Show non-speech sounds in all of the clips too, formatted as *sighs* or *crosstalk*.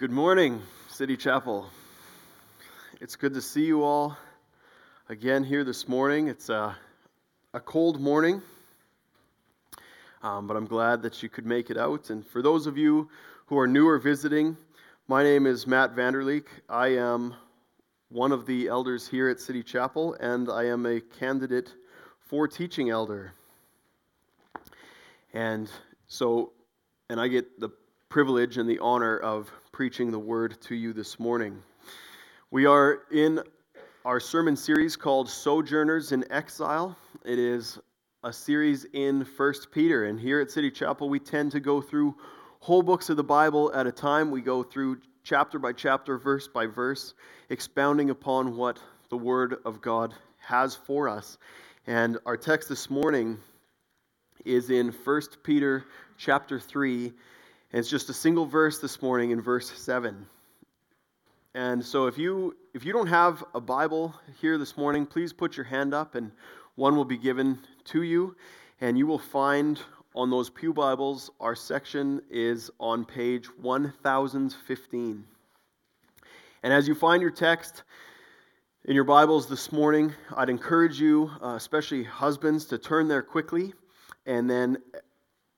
Good morning, City Chapel. It's good to see you all again here this morning. It's a, a cold morning, um, but I'm glad that you could make it out. And for those of you who are new or visiting, my name is Matt Vanderleek. I am one of the elders here at City Chapel, and I am a candidate for teaching elder. And so, and I get the privilege and the honor of preaching the word to you this morning. We are in our sermon series called Sojourners in Exile. It is a series in First Peter, and here at City Chapel, we tend to go through whole books of the Bible at a time. We go through chapter by chapter, verse by verse, expounding upon what the Word of God has for us. And our text this morning is in First Peter chapter 3 and it's just a single verse this morning in verse 7. And so if you if you don't have a Bible here this morning, please put your hand up and one will be given to you and you will find on those pew Bibles our section is on page 1015. And as you find your text in your Bibles this morning, I'd encourage you, uh, especially husbands, to turn there quickly and then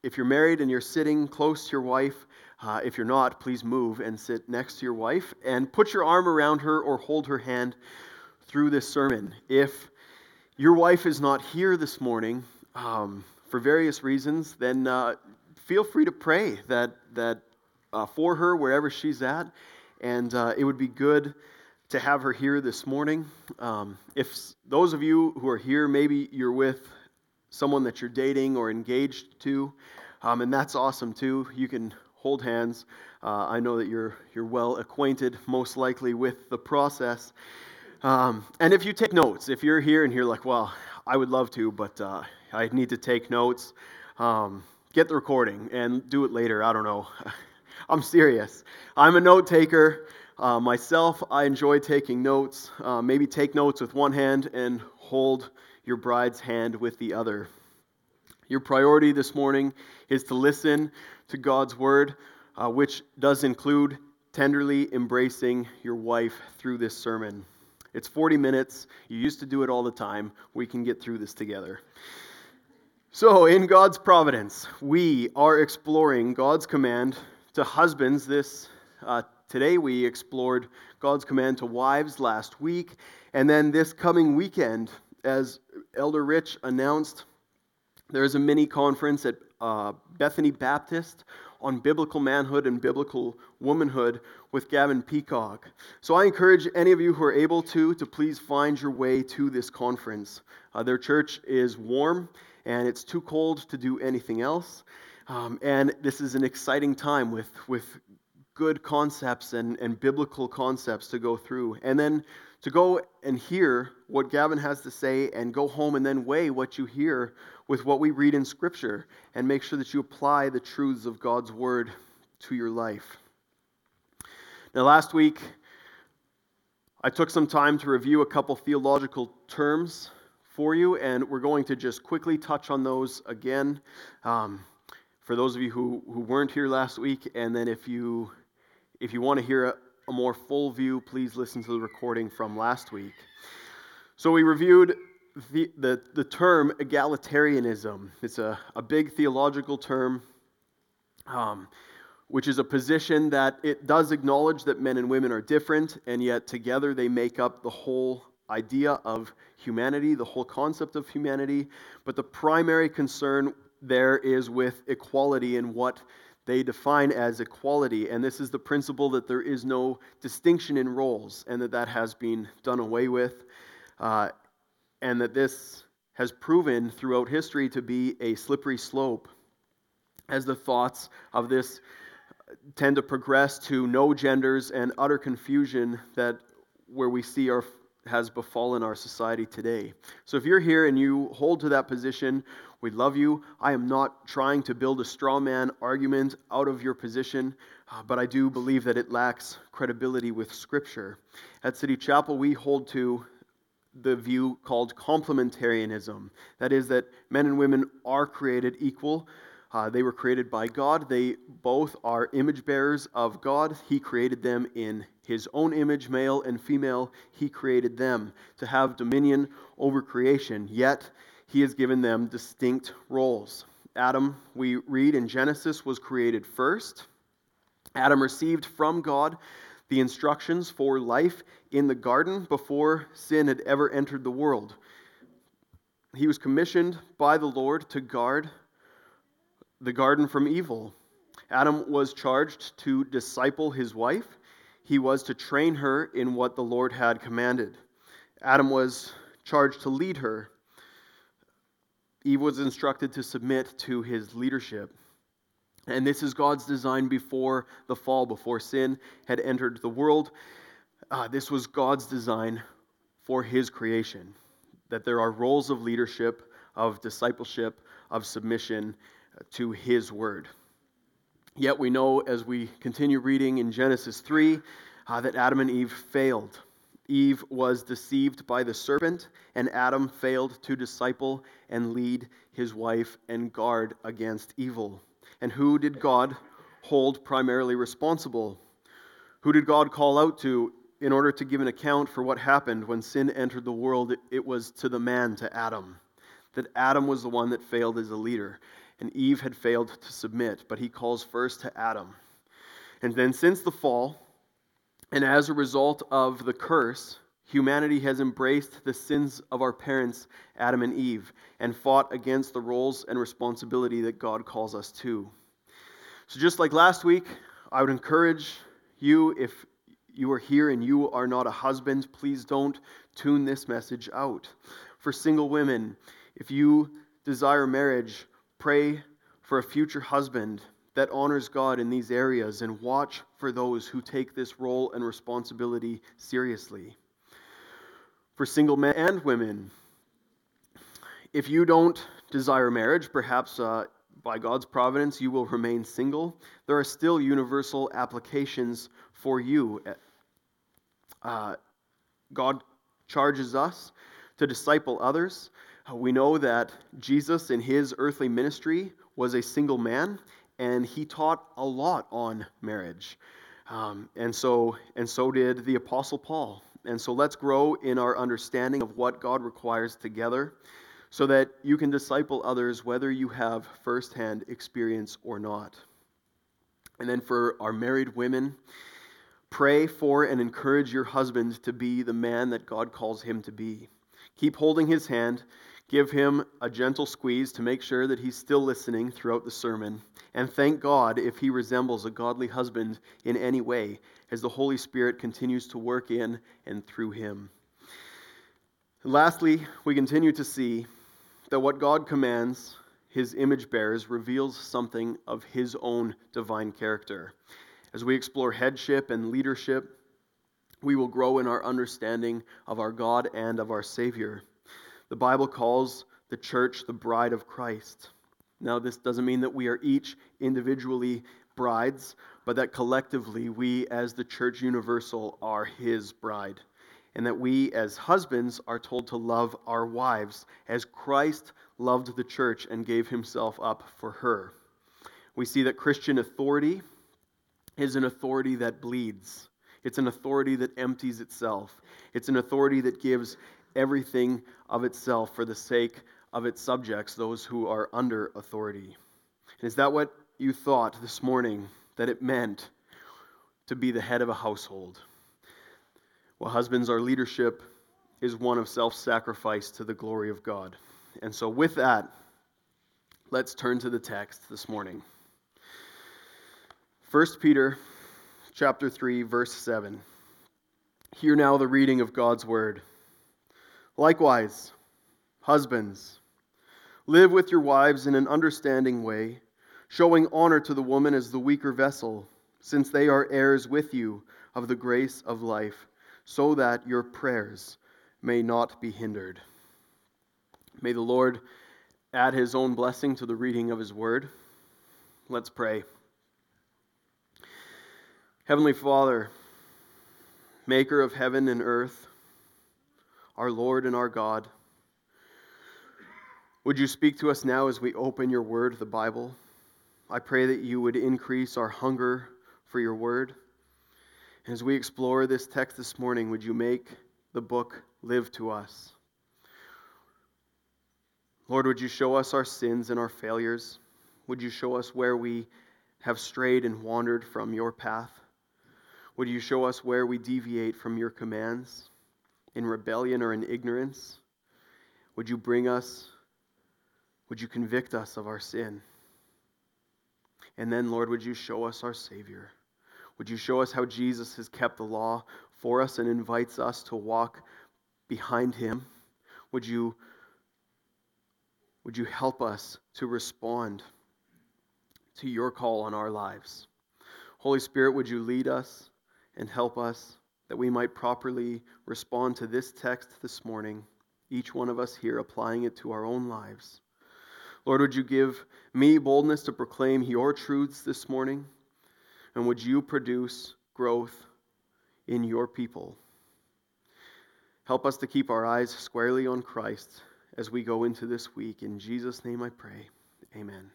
if you're married and you're sitting close to your wife, uh, if you're not, please move and sit next to your wife and put your arm around her or hold her hand through this sermon. If your wife is not here this morning um, for various reasons, then uh, feel free to pray that that uh, for her wherever she's at, and uh, it would be good to have her here this morning. Um, if those of you who are here, maybe you're with someone that you're dating or engaged to, um, and that's awesome too. You can hold hands. Uh, I know that you're you're well acquainted, most likely, with the process. Um, and if you take notes, if you're here and you're like, well, I would love to, but uh, I need to take notes, um, get the recording and do it later. I don't know. *laughs* I'm serious. I'm a note taker. Uh, myself, I enjoy taking notes. Uh, maybe take notes with one hand and hold your bride's hand with the other. Your priority this morning is to listen to God's word, uh, which does include tenderly embracing your wife through this sermon. It's 40 minutes. You used to do it all the time. We can get through this together. So, in God's providence, we are exploring God's command to husbands. This uh, today we explored God's command to wives last week, and then this coming weekend, as Elder Rich announced, there's a mini conference at uh, Bethany Baptist on biblical manhood and biblical womanhood with Gavin Peacock. So I encourage any of you who are able to to please find your way to this conference. Uh, their church is warm and it's too cold to do anything else. Um, and this is an exciting time with, with good concepts and, and biblical concepts to go through. And then to go and hear what Gavin has to say and go home and then weigh what you hear with what we read in Scripture and make sure that you apply the truths of God's Word to your life. Now, last week, I took some time to review a couple theological terms for you, and we're going to just quickly touch on those again. Um, for those of you who, who weren't here last week, and then if you if you want to hear a, a more full view, please listen to the recording from last week. So we reviewed the, the, the term egalitarianism. It's a, a big theological term, um, which is a position that it does acknowledge that men and women are different, and yet together they make up the whole idea of humanity, the whole concept of humanity. But the primary concern there is with equality and what they define as equality. And this is the principle that there is no distinction in roles and that that has been done away with. Uh, and that this has proven throughout history to be a slippery slope as the thoughts of this tend to progress to no genders and utter confusion that where we see our has befallen our society today. So if you're here and you hold to that position, we love you. I am not trying to build a straw man argument out of your position, uh, but I do believe that it lacks credibility with Scripture. At City Chapel, we hold to the view called complementarianism. That is, that men and women are created equal Uh, they were created by God. They both are image bearers of God. He created them in his own image, male and female. He created them to have dominion over creation, yet he has given them distinct roles. Adam, we read in Genesis, was created first. Adam received from God the instructions for life in the garden before sin had ever entered the world. He was commissioned by the Lord to guard the garden from evil. Adam was charged to disciple his wife. He was to train her in what the Lord had commanded. Adam was charged to lead her. Eve was instructed to submit to his leadership. And this is God's design before the fall, before sin had entered the world. Uh, this was God's design for his creation that there are roles of leadership, of discipleship, of submission to his word. Yet we know as we continue reading in Genesis 3 uh, that Adam and Eve failed. Eve was deceived by the serpent, and Adam failed to disciple and lead his wife and guard against evil. And who did God hold primarily responsible? Who did God call out to in order to give an account for what happened when sin entered the world? It was to the man, to Adam. That Adam was the one that failed as a leader and Eve had failed to submit, but he calls first to Adam. And then, since the fall, and as a result of the curse, humanity has embraced the sins of our parents, Adam and Eve, and fought against the roles and responsibility that God calls us to. So, just like last week, I would encourage you, if you are here and you are not a husband, please don't tune this message out. For single women, if you desire marriage, Pray for a future husband that honors God in these areas and watch for those who take this role and responsibility seriously. For single men and women, if you don't desire marriage, perhaps uh, by God's providence you will remain single, there are still universal applications for you. Uh, God charges us to disciple others uh, we know that Jesus, in his earthly ministry, was a single man, and he taught a lot on marriage. Um, and, so, and so did the Apostle Paul. And so let's grow in our understanding of what God requires together so that you can disciple others whether you have firsthand experience or not. And then for our married women, pray for and encourage your husband to be the man that God calls him to be. Keep holding his hand Give him a gentle squeeze to make sure that he's still listening throughout the sermon. And thank God if he resembles a godly husband in any way, as the Holy Spirit continues to work in and through him. Lastly, we continue to see that what God commands his image bearers reveals something of his own divine character. As we explore headship and leadership, we will grow in our understanding of our God and of our Savior. The Bible calls the church the bride of Christ. Now, this doesn't mean that we are each individually brides, but that collectively we, as the church universal, are his bride. And that we, as husbands, are told to love our wives as Christ loved the church and gave himself up for her. We see that Christian authority is an authority that bleeds. It's an authority that empties itself. It's an authority that gives everything of itself for the sake of its subjects, those who are under authority. And is that what you thought this morning that it meant to be the head of a household? Well, husbands, our leadership is one of self sacrifice to the glory of God. And so, with that, let's turn to the text this morning. 1 Peter chapter 3 verse 7. Hear now the reading of God's word. Likewise, husbands, live with your wives in an understanding way, showing honor to the woman as the weaker vessel, since they are heirs with you of the grace of life, so that your prayers may not be hindered. May the Lord add his own blessing to the reading of his word. Let's pray. Heavenly Father, maker of heaven and earth, our Lord and our God. Would you speak to us now as we open your word, the Bible? I pray that you would increase our hunger for your word. As we explore this text this morning, would you make the book live to us? Lord, would you show us our sins and our failures? Would you show us where we have strayed and wandered from your path? Would you show us where we deviate from your commands in rebellion or in ignorance? Would you bring us, would you convict us of our sin? And then, Lord, would you show us our Savior? Would you show us how Jesus has kept the law for us and invites us to walk behind him? Would you, would you help us to respond to your call on our lives? Holy Spirit, would you lead us and help us that we might properly respond to this text this morning, each one of us here applying it to our own lives? Lord, would you give me boldness to proclaim your truths this morning? And would you produce growth in your people? Help us to keep our eyes squarely on Christ as we go into this week. In Jesus' name I pray. Amen.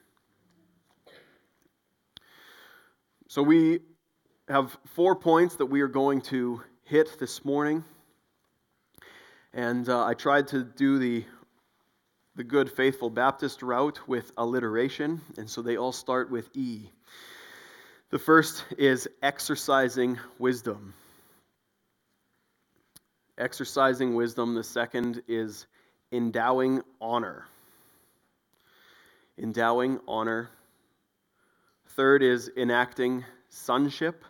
So, we have four points that we are going to hit this morning. And uh, I tried to do the the good, faithful Baptist route with alliteration, and so they all start with E. The first is exercising wisdom. Exercising wisdom. The second is endowing honor. Endowing honor. Third is enacting sonship.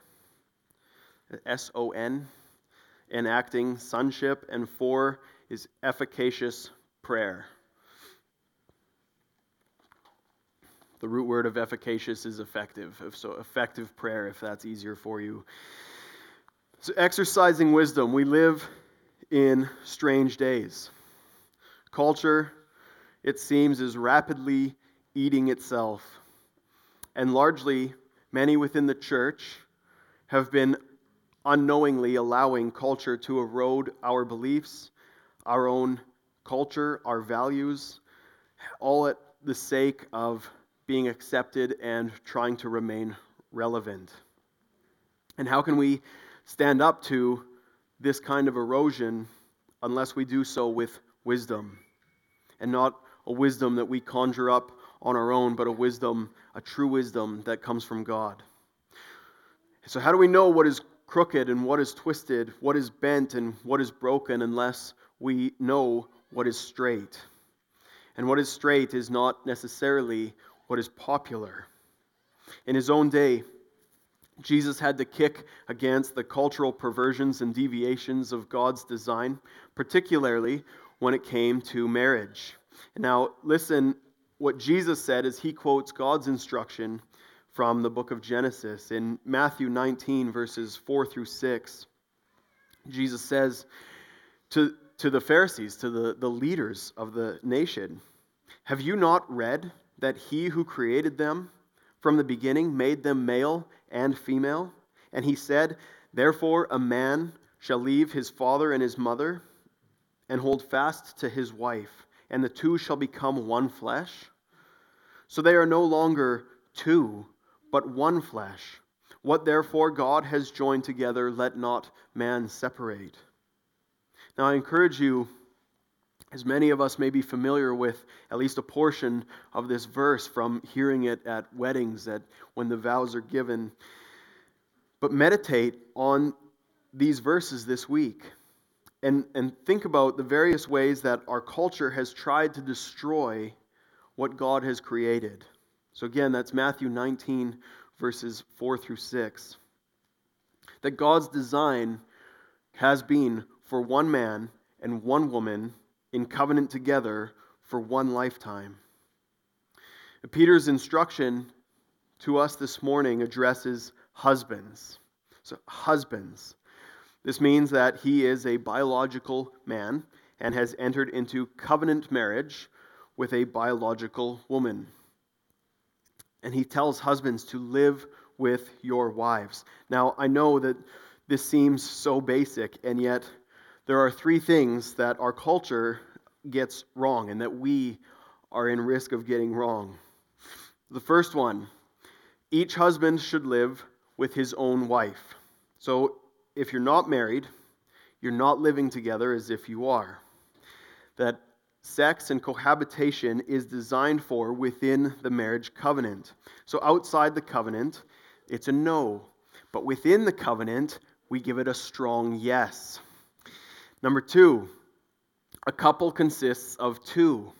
S O N. Enacting sonship. And four is efficacious prayer. The root word of efficacious is effective. So, effective prayer, if that's easier for you. So, exercising wisdom. We live in strange days. Culture, it seems, is rapidly eating itself. And largely, many within the church have been unknowingly allowing culture to erode our beliefs, our own culture, our values, all at the sake of being accepted and trying to remain relevant. And how can we stand up to this kind of erosion unless we do so with wisdom? And not a wisdom that we conjure up on our own, but a wisdom, a true wisdom that comes from God. So, how do we know what is crooked and what is twisted, what is bent and what is broken, unless we know what is straight? And what is straight is not necessarily what is popular. In his own day, Jesus had to kick against the cultural perversions and deviations of God's design, particularly when it came to marriage. Now, listen, what Jesus said as he quotes God's instruction from the book of Genesis. In Matthew 19, verses 4 through 6, Jesus says to, to the Pharisees, to the, the leaders of the nation, Have you not read that he who created them from the beginning made them male and female. And he said, Therefore, a man shall leave his father and his mother and hold fast to his wife, and the two shall become one flesh. So they are no longer two, but one flesh. What therefore God has joined together, let not man separate. Now I encourage you as many of us may be familiar with at least a portion of this verse from hearing it at weddings, that when the vows are given. But meditate on these verses this week and, and think about the various ways that our culture has tried to destroy what God has created. So, again, that's Matthew 19, verses 4 through 6. That God's design has been for one man and one woman in covenant together for one lifetime. Peter's instruction to us this morning addresses husbands. So, husbands. This means that he is a biological man and has entered into covenant marriage with a biological woman. And he tells husbands to live with your wives. Now, I know that this seems so basic, and yet there are three things that our culture gets wrong and that we are in risk of getting wrong. The first one each husband should live with his own wife. So if you're not married, you're not living together as if you are. That sex and cohabitation is designed for within the marriage covenant. So outside the covenant, it's a no. But within the covenant, we give it a strong yes. Number two, a couple consists of two.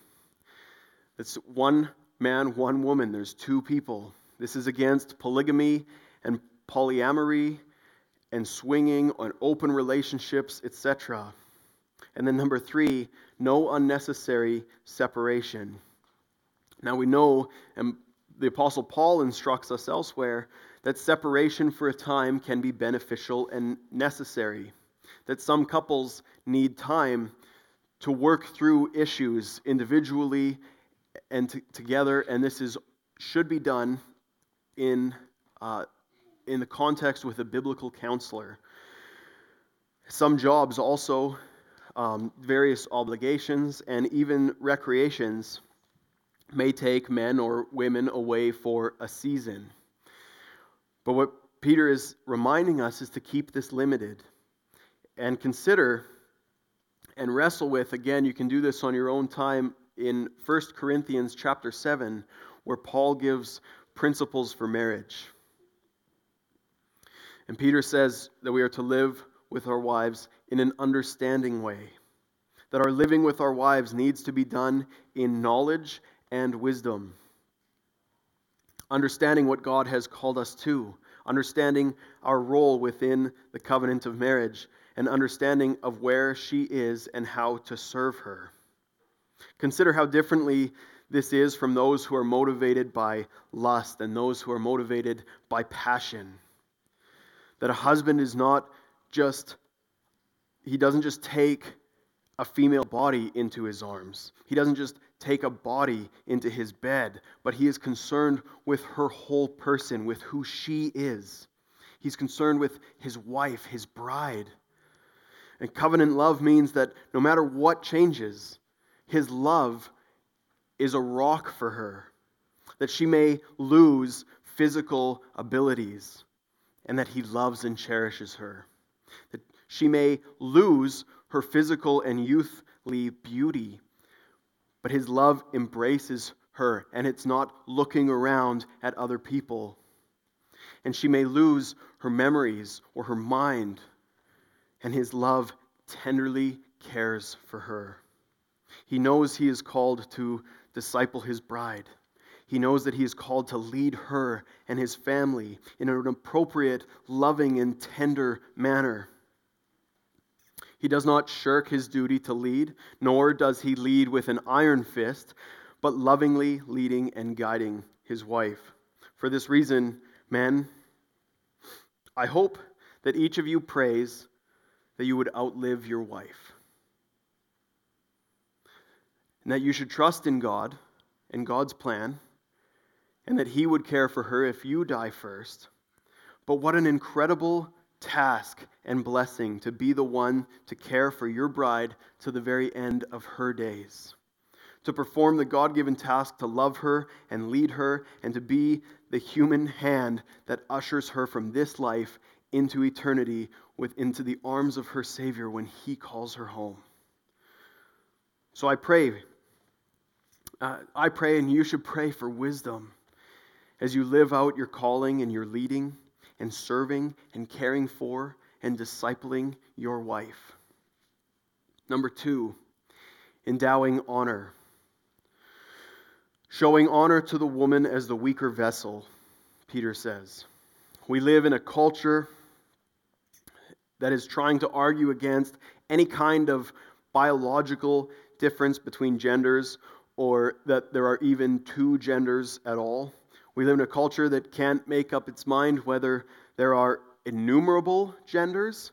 It's one man, one woman. There's two people. This is against polygamy and polyamory and swinging and open relationships, etc. And then number three, no unnecessary separation. Now we know, and the Apostle Paul instructs us elsewhere, that separation for a time can be beneficial and necessary. That some couples need time to work through issues individually and t- together, and this is should be done in uh, in the context with a biblical counselor. Some jobs also, um, various obligations, and even recreations may take men or women away for a season. But what Peter is reminding us is to keep this limited and consider and wrestle with again you can do this on your own time in 1 Corinthians chapter 7 where Paul gives principles for marriage. And Peter says that we are to live with our wives in an understanding way. That our living with our wives needs to be done in knowledge and wisdom. Understanding what God has called us to, understanding our role within the covenant of marriage, and understanding of where she is and how to serve her. Consider how differently this is from those who are motivated by lust and those who are motivated by passion. That a husband is not just, he doesn't just take a female body into his arms. He doesn't just take a body into his bed, but he is concerned with her whole person, with who she is. He's concerned with his wife, his bride. And covenant love means that no matter what changes, his love is a rock for her, that she may lose physical abilities, and that he loves and cherishes her. That she may lose her physical and youthly beauty, but his love embraces her, and it's not looking around at other people. And she may lose her memories or her mind, and his love tenderly cares for her. He knows he is called to disciple his bride. He knows that he is called to lead her and his family in an appropriate, loving, and tender manner. He does not shirk his duty to lead, nor does he lead with an iron fist, but lovingly leading and guiding his wife. For this reason, men, I hope that each of you prays that you would outlive your wife and that you should trust in God and God's plan, and that He would care for her if you die first. But what an incredible task and blessing to be the one to care for your bride to the very end of her days. To perform the God given task to love her and lead her, and to be the human hand that ushers her from this life into eternity, with, into the arms of her Savior when He calls her home. So I pray uh, I pray, and you should pray for wisdom as you live out your calling and your leading and serving and caring for and discipling your wife. Number two, endowing honor. Showing honor to the woman as the weaker vessel, Peter says. We live in a culture that is trying to argue against any kind of biological difference between genders or that there are even two genders at all. We live in a culture that can't make up its mind whether there are innumerable genders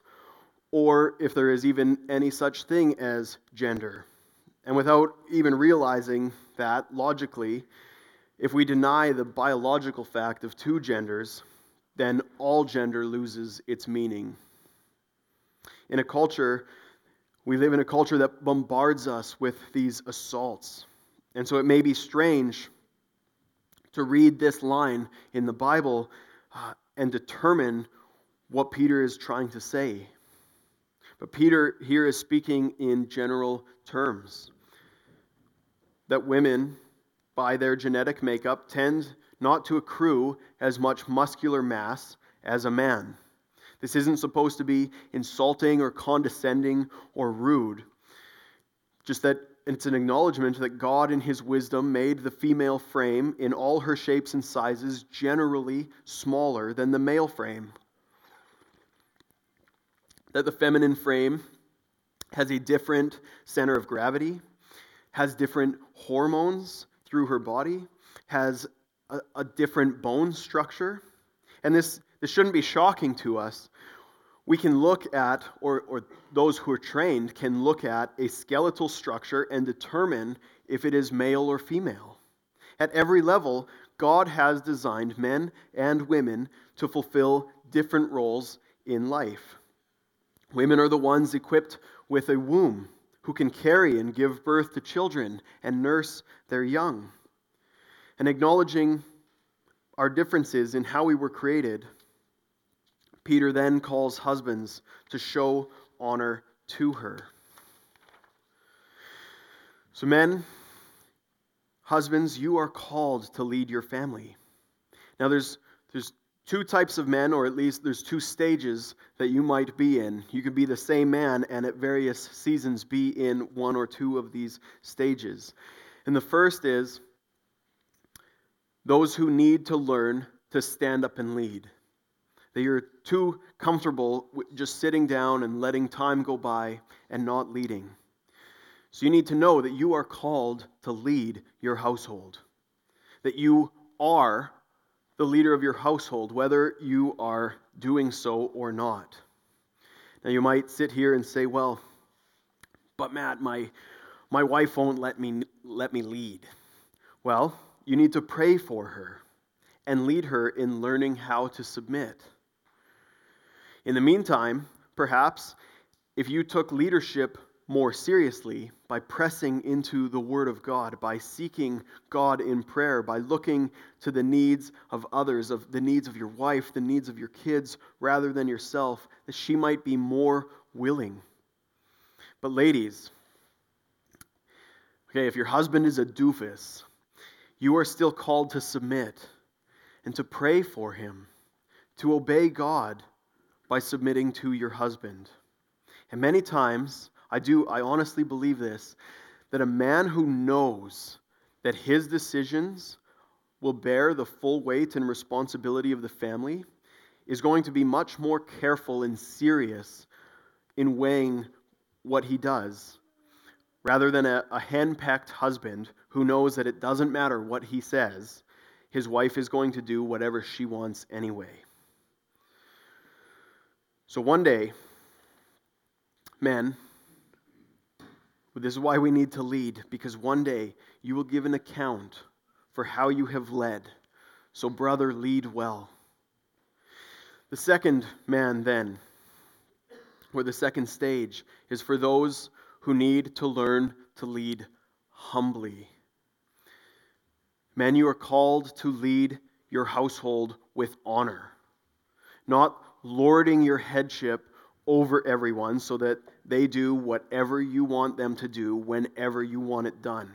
or if there is even any such thing as gender. And without even realizing that logically, if we deny the biological fact of two genders, then all gender loses its meaning. In a culture, we live in a culture that bombards us with these assaults and so it may be strange to read this line in the Bible uh, and determine what Peter is trying to say. But Peter here is speaking in general terms that women, by their genetic makeup, tend not to accrue as much muscular mass as a man. This isn't supposed to be insulting or condescending or rude. Just that it's an acknowledgement that God, in His wisdom, made the female frame in all her shapes and sizes generally smaller than the male frame. That the feminine frame has a different center of gravity, has different hormones through her body, has a, a different bone structure. And this, this shouldn't be shocking to us we can look at, or, or those who are trained can look at a skeletal structure and determine if it is male or female. At every level, God has designed men and women to fulfill different roles in life. Women are the ones equipped with a womb who can carry and give birth to children and nurse their young. And acknowledging our differences in how we were created, Peter then calls husbands to show honor to her. So, men, husbands, you are called to lead your family. Now, there's, there's two types of men, or at least there's two stages that you might be in. You could be the same man and at various seasons be in one or two of these stages. And the first is those who need to learn to stand up and lead that you're too comfortable just sitting down and letting time go by and not leading. So you need to know that you are called to lead your household, that you are the leader of your household, whether you are doing so or not. Now you might sit here and say, well, but Matt, my, my wife won't let me, let me lead. Well, you need to pray for her and lead her in learning how to submit. In the meantime, perhaps, if you took leadership more seriously by pressing into the Word of God, by seeking God in prayer, by looking to the needs of others, of the needs of your wife, the needs of your kids, rather than yourself, that she might be more willing. But, ladies, okay, if your husband is a doofus, you are still called to submit and to pray for him, to obey God by submitting to your husband. And many times, I do, I honestly believe this, that a man who knows that his decisions will bear the full weight and responsibility of the family is going to be much more careful and serious in weighing what he does rather than a, a hand-packed husband who knows that it doesn't matter what he says his wife is going to do whatever she wants anyway so one day, men, this is why we need to lead, because one day you will give an account for how you have led. So, brother, lead well. The second man, then, or the second stage, is for those who need to learn to lead humbly. Men, you are called to lead your household with honor, not lording your headship over everyone so that they do whatever you want them to do whenever you want it done.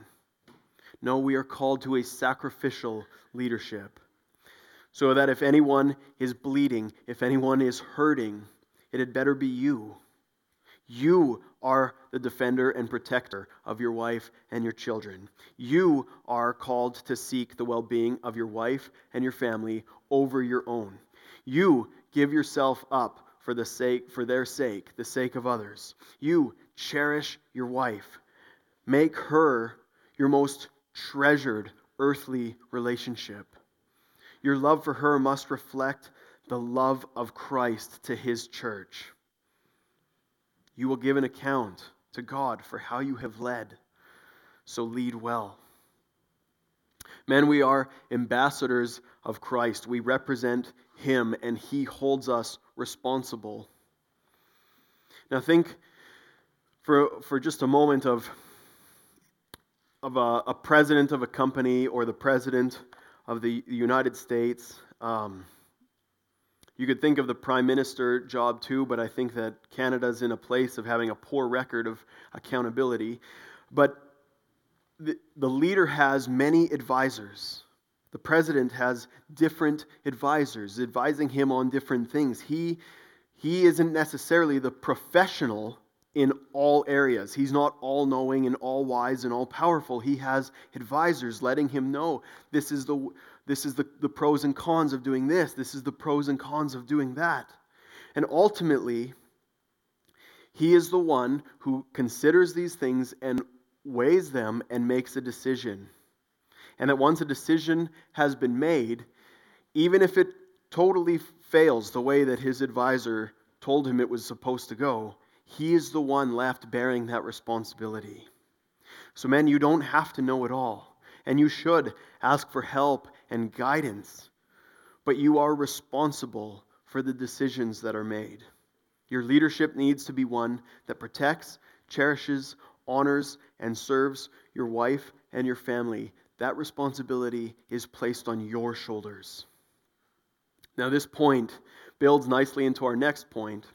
No, we are called to a sacrificial leadership. So that if anyone is bleeding, if anyone is hurting, it had better be you. You are the defender and protector of your wife and your children. You are called to seek the well being of your wife and your family over your own. You give yourself up for the sake for their sake, the sake of others. You cherish your wife. Make her your most treasured earthly relationship. Your love for her must reflect the love of Christ to his church. You will give an account to God for how you have led, so lead well. Men, we are ambassadors of Christ. We represent him, and he holds us responsible. Now, think for, for just a moment of, of a, a president of a company or the president of the United States. Um, you could think of the prime minister job too, but I think that Canada's in a place of having a poor record of accountability. But the, the leader has many advisors. The president has different advisors advising him on different things. He, he isn't necessarily the professional in all areas. He's not all knowing and all wise and all powerful. He has advisors letting him know this is the this is the, the pros and cons of doing this, this is the pros and cons of doing that. And ultimately, he is the one who considers these things and weighs them and makes a decision. And that once a decision has been made, even if it totally fails the way that his advisor told him it was supposed to go, he is the one left bearing that responsibility. So, men, you don't have to know it all. And you should ask for help and guidance. But you are responsible for the decisions that are made. Your leadership needs to be one that protects, cherishes, honors, and serves your wife and your family. That responsibility is placed on your shoulders. Now, this point builds nicely into our next point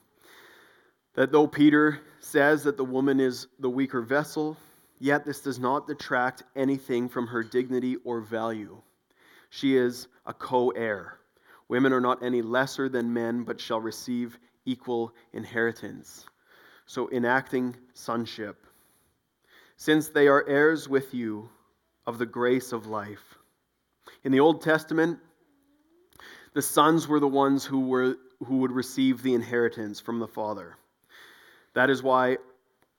that though Peter says that the woman is the weaker vessel, yet this does not detract anything from her dignity or value. She is a co heir. Women are not any lesser than men, but shall receive equal inheritance. So, enacting sonship. Since they are heirs with you of the grace of life. In the Old Testament, the sons were the ones who, were, who would receive the inheritance from the father. That is why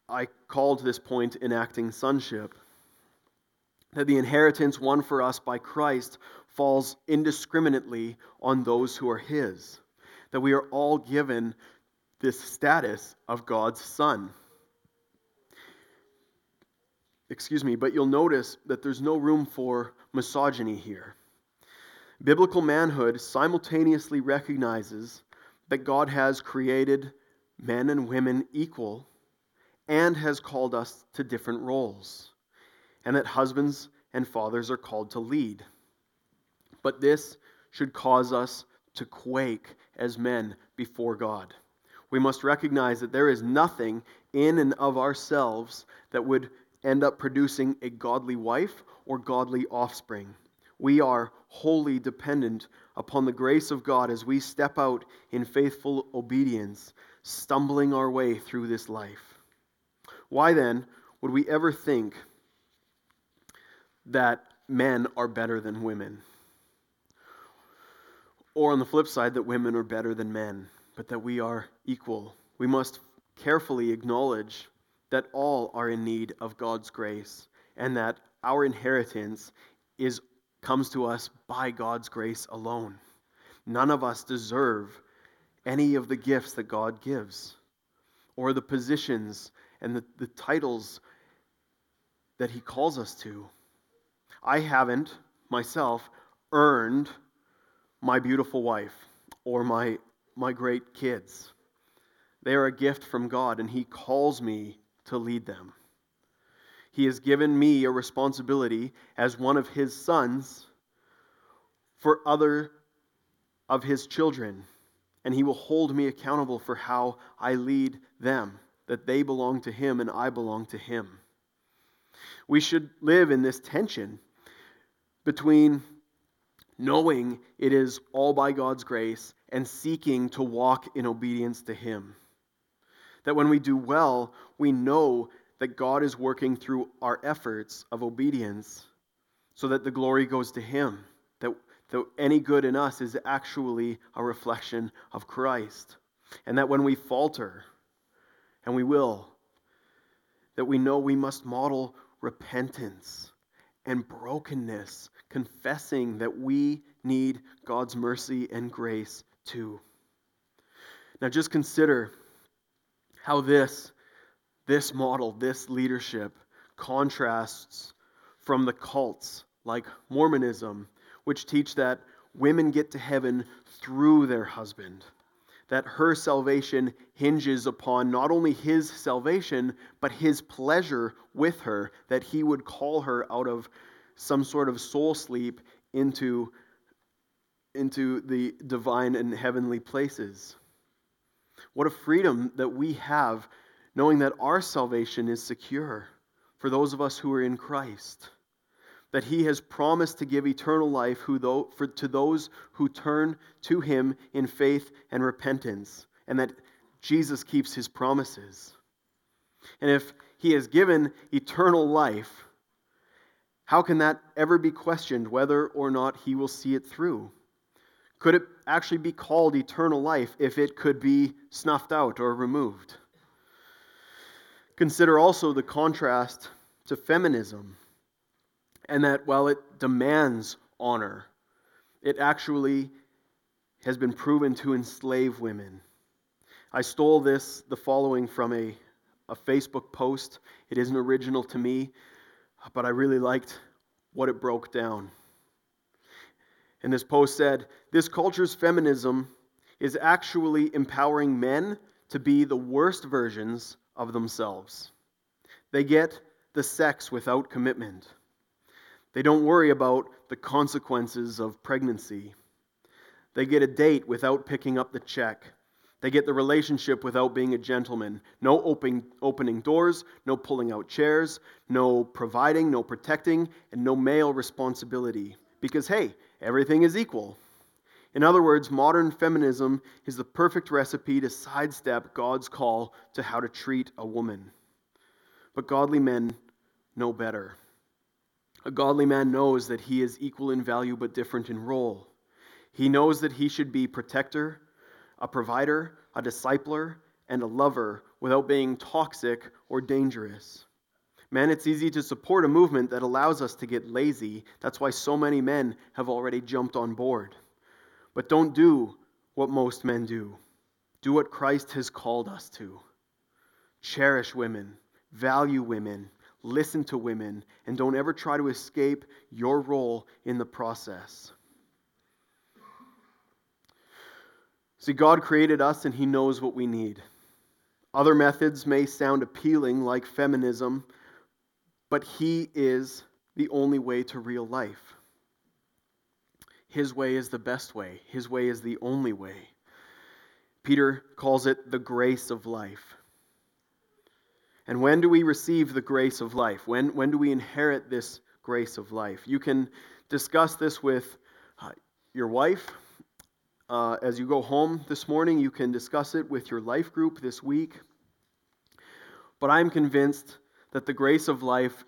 I called this point enacting sonship. That the inheritance won for us by Christ falls indiscriminately on those who are His. That we are all given this status of God's Son. Excuse me, but you'll notice that there's no room for misogyny here. Biblical manhood simultaneously recognizes that God has created men and women equal, and has called us to different roles, and that husbands and fathers are called to lead. But this should cause us to quake as men before God. We must recognize that there is nothing in and of ourselves that would end up producing a godly wife or godly offspring. We are wholly dependent upon the grace of God as we step out in faithful obedience stumbling our way through this life. Why then would we ever think that men are better than women? Or on the flip side, that women are better than men, but that we are equal. We must carefully acknowledge that all are in need of God's grace and that our inheritance is comes to us by God's grace alone. None of us deserve any of the gifts that God gives or the positions and the, the titles that He calls us to. I haven't myself earned my beautiful wife or my, my great kids. They are a gift from God, and He calls me to lead them. He has given me a responsibility as one of His sons for other of His children and he will hold me accountable for how I lead them, that they belong to him and I belong to him. We should live in this tension between knowing it is all by God's grace and seeking to walk in obedience to him. That when we do well, we know that God is working through our efforts of obedience so that the glory goes to him that any good in us is actually a reflection of Christ. And that when we falter, and we will, that we know we must model repentance and brokenness, confessing that we need God's mercy and grace too. Now, just consider how this, this model, this leadership, contrasts from the cults like Mormonism which teach that women get to heaven through their husband. That her salvation hinges upon not only his salvation, but his pleasure with her, that he would call her out of some sort of soul sleep into, into the divine and heavenly places. What a freedom that we have knowing that our salvation is secure for those of us who are in Christ. That he has promised to give eternal life who, though, for, to those who turn to him in faith and repentance, and that Jesus keeps his promises. And if he has given eternal life, how can that ever be questioned whether or not he will see it through? Could it actually be called eternal life if it could be snuffed out or removed? Consider also the contrast to feminism, and that while it demands honor, it actually has been proven to enslave women. I stole this, the following, from a, a Facebook post. It isn't original to me, but I really liked what it broke down. And this post said this culture's feminism is actually empowering men to be the worst versions of themselves. They get the sex without commitment. They don't worry about the consequences of pregnancy. They get a date without picking up the check. They get the relationship without being a gentleman. No opening, opening doors, no pulling out chairs, no providing, no protecting, and no male responsibility. Because, hey, everything is equal. In other words, modern feminism is the perfect recipe to sidestep God's call to how to treat a woman. But godly men know better. A godly man knows that he is equal in value but different in role. He knows that he should be protector, a provider, a discipler, and a lover without being toxic or dangerous. Man, it's easy to support a movement that allows us to get lazy. That's why so many men have already jumped on board. But don't do what most men do. Do what Christ has called us to. Cherish women, value women, listen to women, and don't ever try to escape your role in the process. See, God created us and He knows what we need. Other methods may sound appealing, like feminism, but He is the only way to real life. His way is the best way, His way is the only way. Peter calls it the grace of life. And when do we receive the grace of life? When, when do we inherit this grace of life? You can discuss this with uh, your wife. Uh, as you go home this morning, you can discuss it with your life group this week. But I'm convinced that the grace of life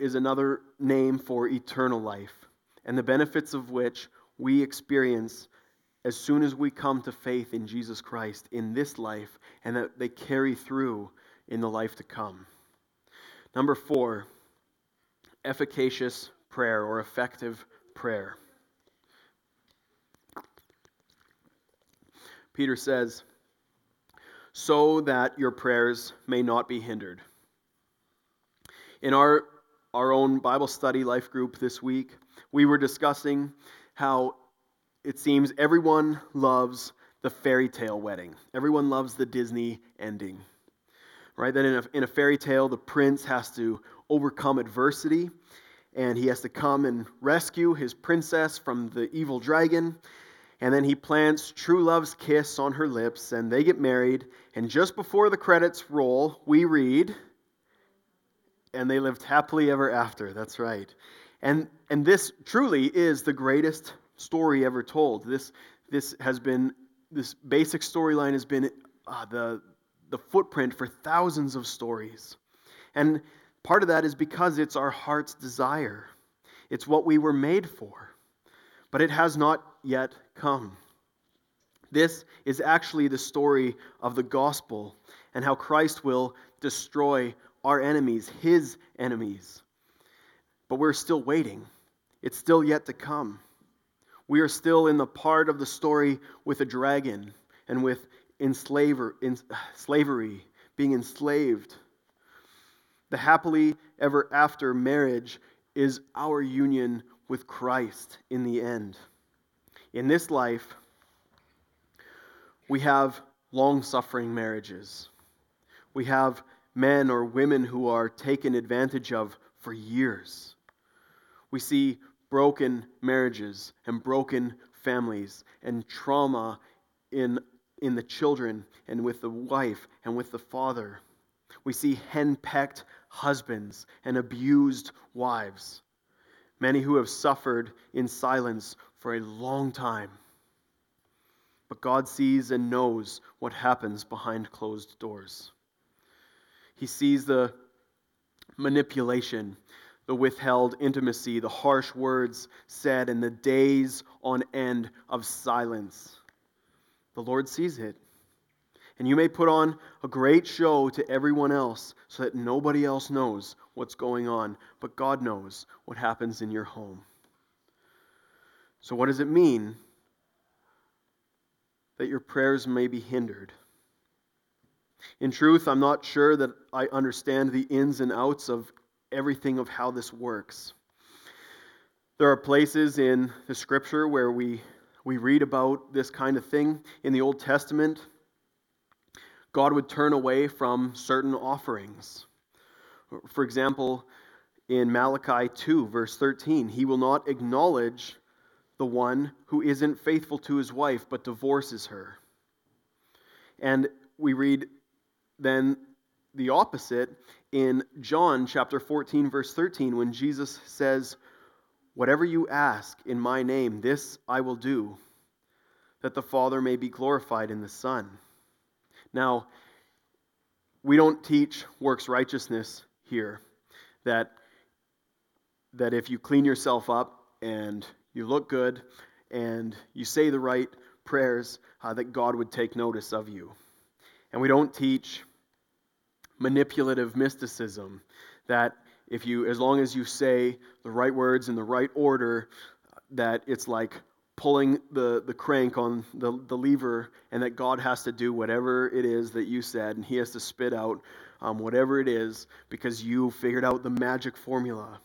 is another name for eternal life, and the benefits of which we experience as soon as we come to faith in Jesus Christ in this life and that they carry through in the life to come. Number four, efficacious prayer or effective prayer. Peter says, so that your prayers may not be hindered. In our, our own Bible study life group this week, we were discussing how it seems everyone loves the fairy tale wedding. Everyone loves the Disney ending. Right? That in a, in a fairy tale, the prince has to overcome adversity and he has to come and rescue his princess from the evil dragon. And then he plants true love's kiss on her lips, and they get married. And just before the credits roll, we read, and they lived happily ever after. That's right. And, and this truly is the greatest story ever told. This, this has been, this basic storyline has been uh, the, the footprint for thousands of stories. And part of that is because it's our heart's desire, it's what we were made for. But it has not yet come. This is actually the story of the gospel and how Christ will destroy our enemies, his enemies. But we're still waiting. It's still yet to come. We are still in the part of the story with a dragon and with enslaver, in, *sighs* slavery, being enslaved. The happily ever after marriage is our union with Christ in the end. In this life, we have long suffering marriages. We have men or women who are taken advantage of for years. We see broken marriages and broken families and trauma in, in the children and with the wife and with the father. We see henpecked husbands and abused wives, many who have suffered in silence for a long time. But God sees and knows what happens behind closed doors. He sees the manipulation, the withheld intimacy, the harsh words said, and the days on end of silence. The Lord sees it. And you may put on a great show to everyone else so that nobody else knows what's going on, but God knows what happens in your home. So, what does it mean that your prayers may be hindered? In truth, I'm not sure that I understand the ins and outs of everything of how this works. There are places in the scripture where we, we read about this kind of thing. In the Old Testament, God would turn away from certain offerings. For example, in Malachi 2, verse 13, he will not acknowledge the one who isn't faithful to his wife but divorces her. And we read then the opposite in John chapter 14, verse 13, when Jesus says, Whatever you ask in my name, this I will do, that the Father may be glorified in the Son. Now, we don't teach works righteousness here, that, that if you clean yourself up and you look good and you say the right prayers, uh, that God would take notice of you. And we don't teach manipulative mysticism that if you as long as you say the right words in the right order that it's like pulling the, the crank on the, the lever and that god has to do whatever it is that you said and he has to spit out um, whatever it is because you figured out the magic formula.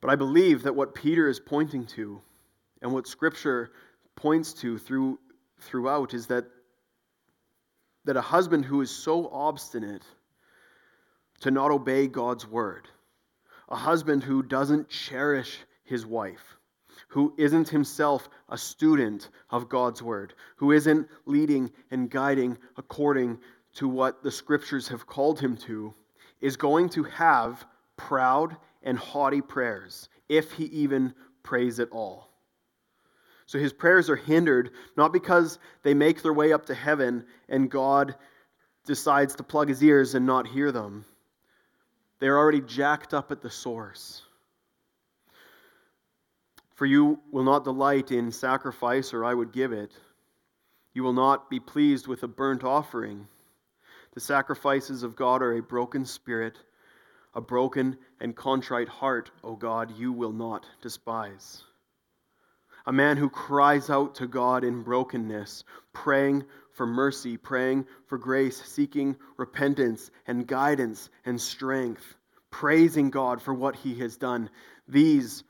But i believe that what peter is pointing to and what scripture points to through, throughout is that that a husband who is so obstinate to not obey God's word, a husband who doesn't cherish his wife, who isn't himself a student of God's word, who isn't leading and guiding according to what the scriptures have called him to, is going to have proud and haughty prayers, if he even prays at all. So his prayers are hindered not because they make their way up to heaven and God decides to plug his ears and not hear them. They're already jacked up at the source. For you will not delight in sacrifice, or I would give it. You will not be pleased with a burnt offering. The sacrifices of God are a broken spirit, a broken and contrite heart, O God, you will not despise a man who cries out to God in brokenness, praying for mercy, praying for grace, seeking repentance and guidance and strength, praising God for what he has done. These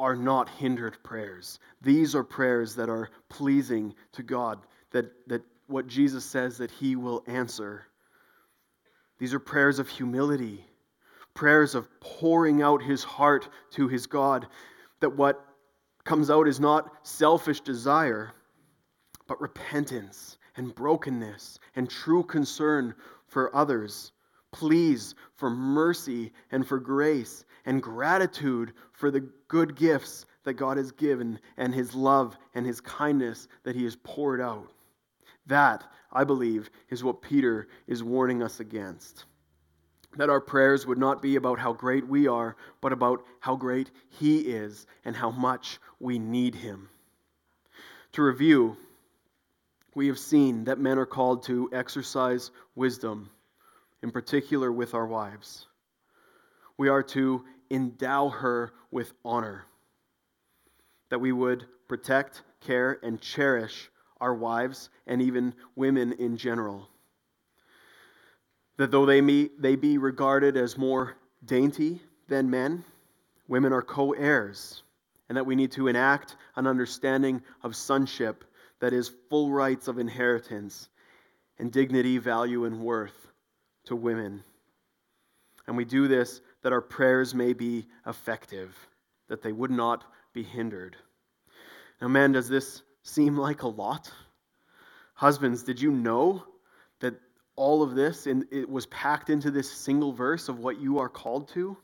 are not hindered prayers. These are prayers that are pleasing to God, that, that what Jesus says that he will answer. These are prayers of humility, prayers of pouring out his heart to his God, that what comes out is not selfish desire, but repentance and brokenness and true concern for others, pleas for mercy and for grace, and gratitude for the good gifts that God has given, and His love and His kindness that He has poured out. That, I believe, is what Peter is warning us against that our prayers would not be about how great we are, but about how great He is and how much we need Him. To review, we have seen that men are called to exercise wisdom, in particular with our wives. We are to endow her with honor, that we would protect, care, and cherish our wives and even women in general that though they, may, they be regarded as more dainty than men, women are co heirs, and that we need to enact an understanding of sonship that is full rights of inheritance and dignity, value, and worth to women. And we do this that our prayers may be effective. that they would not be hindered. Now, man, does this seem like a lot? Husbands, did you know that all of this and it was packed into this single verse of what you are called to?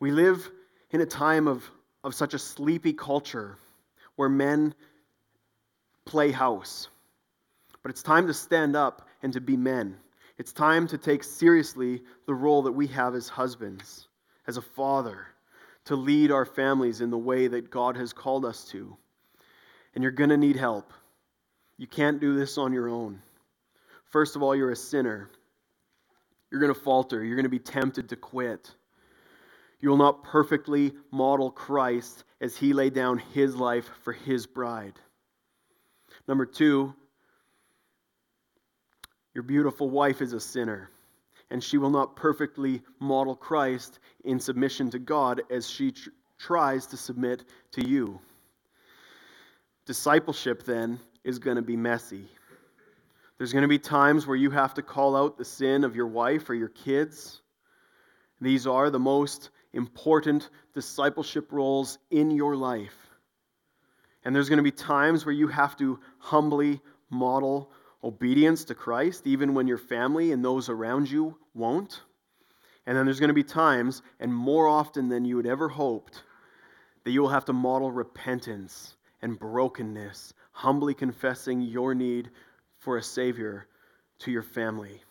We live in a time of, of such a sleepy culture where men play house. But it's time to stand up and to be men. It's time to take seriously the role that we have as husbands, as a father, to lead our families in the way that God has called us to. And you're going to need help. You can't do this on your own. First of all, you're a sinner. You're going to falter. You're going to be tempted to quit. You will not perfectly model Christ as he laid down his life for his bride. Number two, your beautiful wife is a sinner, and she will not perfectly model Christ in submission to God as she tr- tries to submit to you. Discipleship, then, is going to be messy. There's going to be times where you have to call out the sin of your wife or your kids. These are the most important discipleship roles in your life. And there's going to be times where you have to humbly model obedience to Christ, even when your family and those around you won't. And then there's going to be times, and more often than you had ever hoped, that you will have to model repentance and brokenness, humbly confessing your need for a Savior to your family.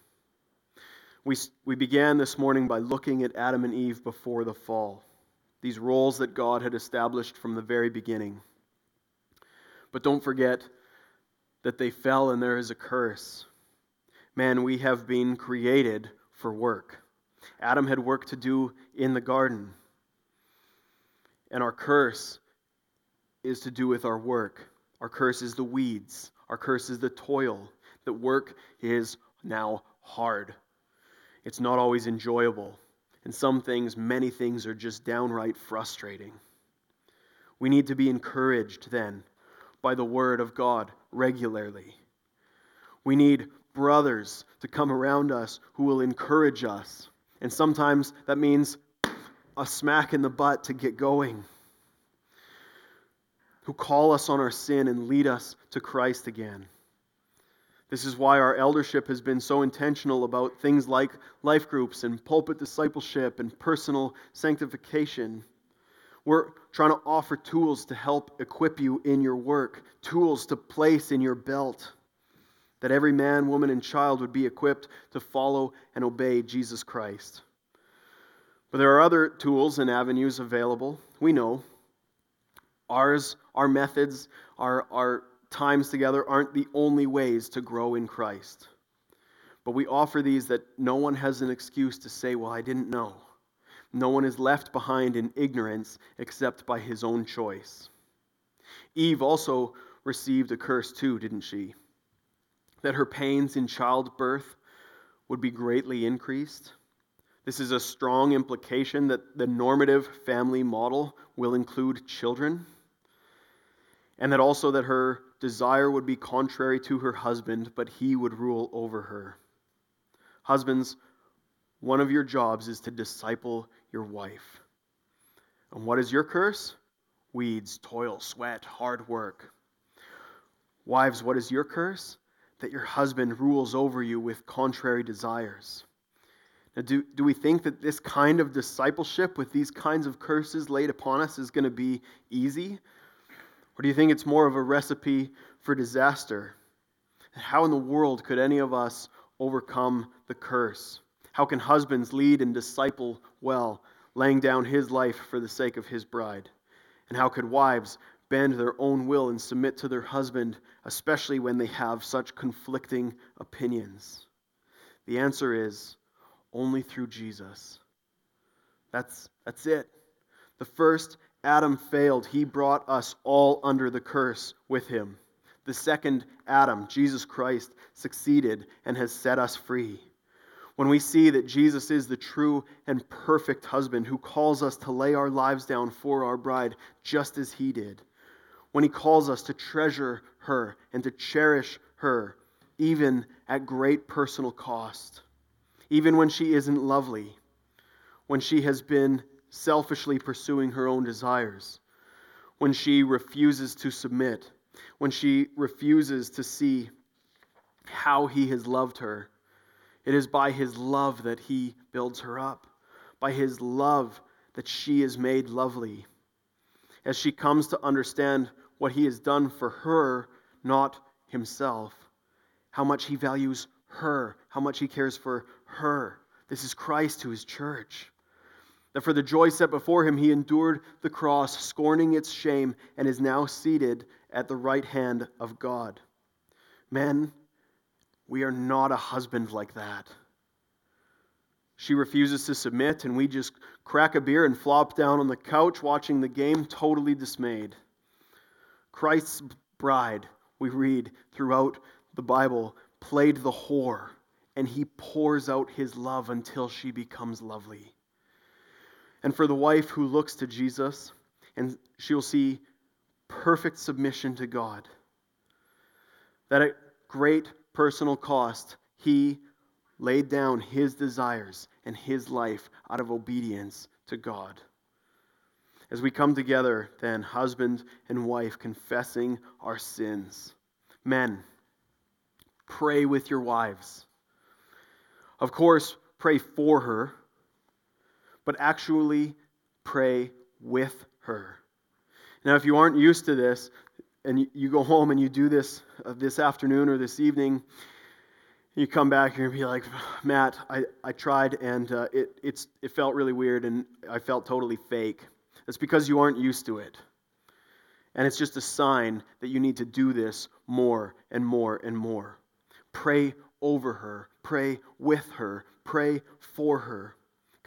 We, we began this morning by looking at Adam and Eve before the fall, these roles that God had established from the very beginning. But don't forget that they fell and there is a curse. Man, we have been created for work. Adam had work to do in the garden. And our curse is to do with our work. Our curse is the weeds. Our curse is the toil. That work is now hard. It's not always enjoyable. And some things, many things, are just downright frustrating. We need to be encouraged then by the Word of God regularly. We need brothers to come around us who will encourage us. And sometimes that means a smack in the butt to get going. Who call us on our sin and lead us to Christ again. This is why our eldership has been so intentional about things like life groups and pulpit discipleship and personal sanctification. We're trying to offer tools to help equip you in your work, tools to place in your belt, that every man, woman, and child would be equipped to follow and obey Jesus Christ. But there are other tools and avenues available. We know ours, our methods, our, our times together aren't the only ways to grow in Christ. But we offer these that no one has an excuse to say, Well, I didn't know. No one is left behind in ignorance except by his own choice. Eve also received a curse too, didn't she? That her pains in childbirth would be greatly increased. This is a strong implication that the normative family model will include children, and that also that her desire would be contrary to her husband, but he would rule over her. Husbands, one of your jobs is to disciple your wife. And what is your curse? Weeds, toil, sweat, hard work. Wives, what is your curse? That your husband rules over you with contrary desires. Now, do, do we think that this kind of discipleship with these kinds of curses laid upon us is going to be easy? Or do you think it's more of a recipe for disaster? How in the world could any of us overcome the curse? How can husbands lead and disciple well, laying down his life for the sake of his bride? And how could wives bend their own will and submit to their husband, especially when they have such conflicting opinions? The answer is only through Jesus. That's, that's it. The first Adam failed, he brought us all under the curse with him. The second Adam, Jesus Christ, succeeded and has set us free. When we see that Jesus is the true and perfect husband who calls us to lay our lives down for our bride just as he did. When he calls us to treasure her and to cherish her, even at great personal cost. Even when she isn't lovely, when she has been selfishly pursuing her own desires, when she refuses to submit, when she refuses to see how he has loved her. It is by his love that he builds her up, by his love that she is made lovely. As she comes to understand what he has done for her, not himself, how much he values her, how much he cares for her. This is Christ to his church. That for the joy set before him, he endured the cross, scorning its shame, and is now seated at the right hand of God. Men, we are not a husband like that. She refuses to submit, and we just crack a beer and flop down on the couch watching the game, totally dismayed. Christ's bride, we read throughout the Bible, played the whore, and he pours out his love until she becomes lovely. And for the wife who looks to Jesus, and she'll see perfect submission to God, that at great personal cost, he laid down his desires and his life out of obedience to God. As we come together, then, husband and wife, confessing our sins. Men, pray with your wives. Of course, pray for her, but actually pray with her. Now, if you aren't used to this, and you go home and you do this uh, this afternoon or this evening, you come back and be like, Matt, I, I tried and uh, it, it's, it felt really weird and I felt totally fake. It's because you aren't used to it. And it's just a sign that you need to do this more and more and more. Pray over her, pray with her, pray for her.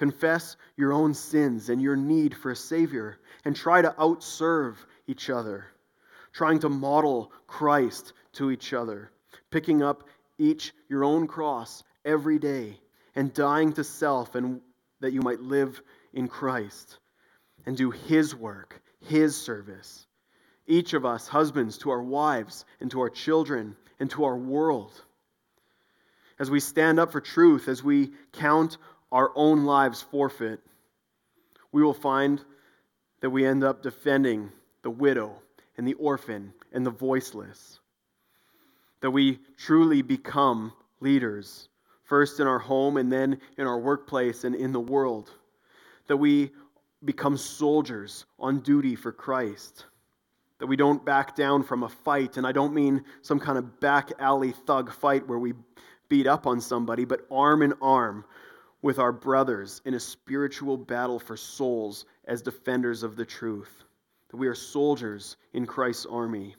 Confess your own sins and your need for a Savior, and try to outserve each other, trying to model Christ to each other, picking up each your own cross every day, and dying to self, and that you might live in Christ and do His work, His service. Each of us, husbands, to our wives, and to our children, and to our world as we stand up for truth, as we count our own lives forfeit, we will find that we end up defending the widow and the orphan and the voiceless. That we truly become leaders, first in our home and then in our workplace and in the world. That we become soldiers on duty for Christ. That we don't back down from a fight, and I don't mean some kind of back alley thug fight where we beat up on somebody, but arm in arm with our brothers in a spiritual battle for souls as defenders of the truth. That we are soldiers in Christ's army.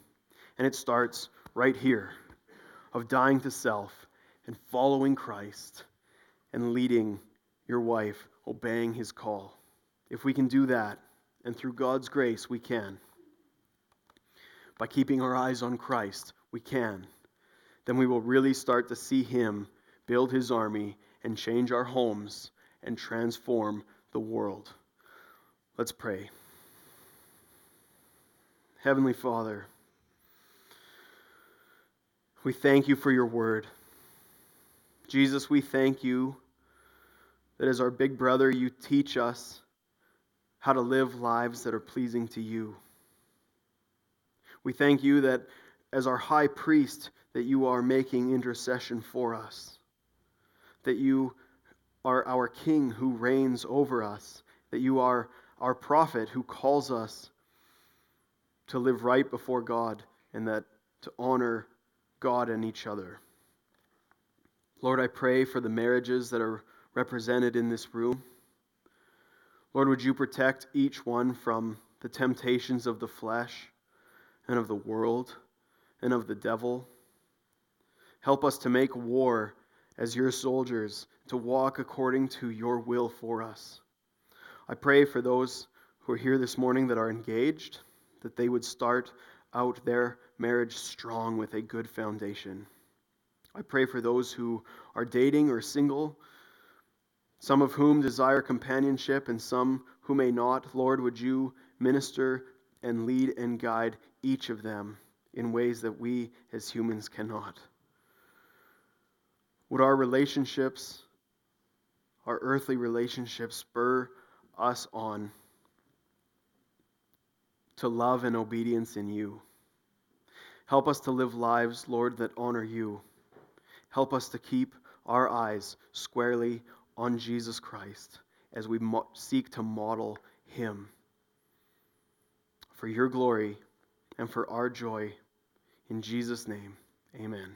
And it starts right here of dying to self and following Christ and leading your wife, obeying his call. If we can do that, and through God's grace, we can. By keeping our eyes on Christ, we can then we will really start to see Him build His army and change our homes and transform the world. Let's pray. Heavenly Father, we thank you for your word. Jesus, we thank you that as our big brother, you teach us how to live lives that are pleasing to you. We thank you that as our high priest, that you are making intercession for us, that you are our King who reigns over us, that you are our prophet who calls us to live right before God and that to honor God and each other. Lord, I pray for the marriages that are represented in this room. Lord, would you protect each one from the temptations of the flesh and of the world and of the devil? Help us to make war as your soldiers, to walk according to your will for us. I pray for those who are here this morning that are engaged, that they would start out their marriage strong with a good foundation. I pray for those who are dating or single, some of whom desire companionship and some who may not. Lord, would you minister and lead and guide each of them in ways that we as humans cannot? Would our relationships, our earthly relationships, spur us on to love and obedience in you. Help us to live lives, Lord, that honor you. Help us to keep our eyes squarely on Jesus Christ as we mo- seek to model him. For your glory and for our joy. In Jesus' name, amen.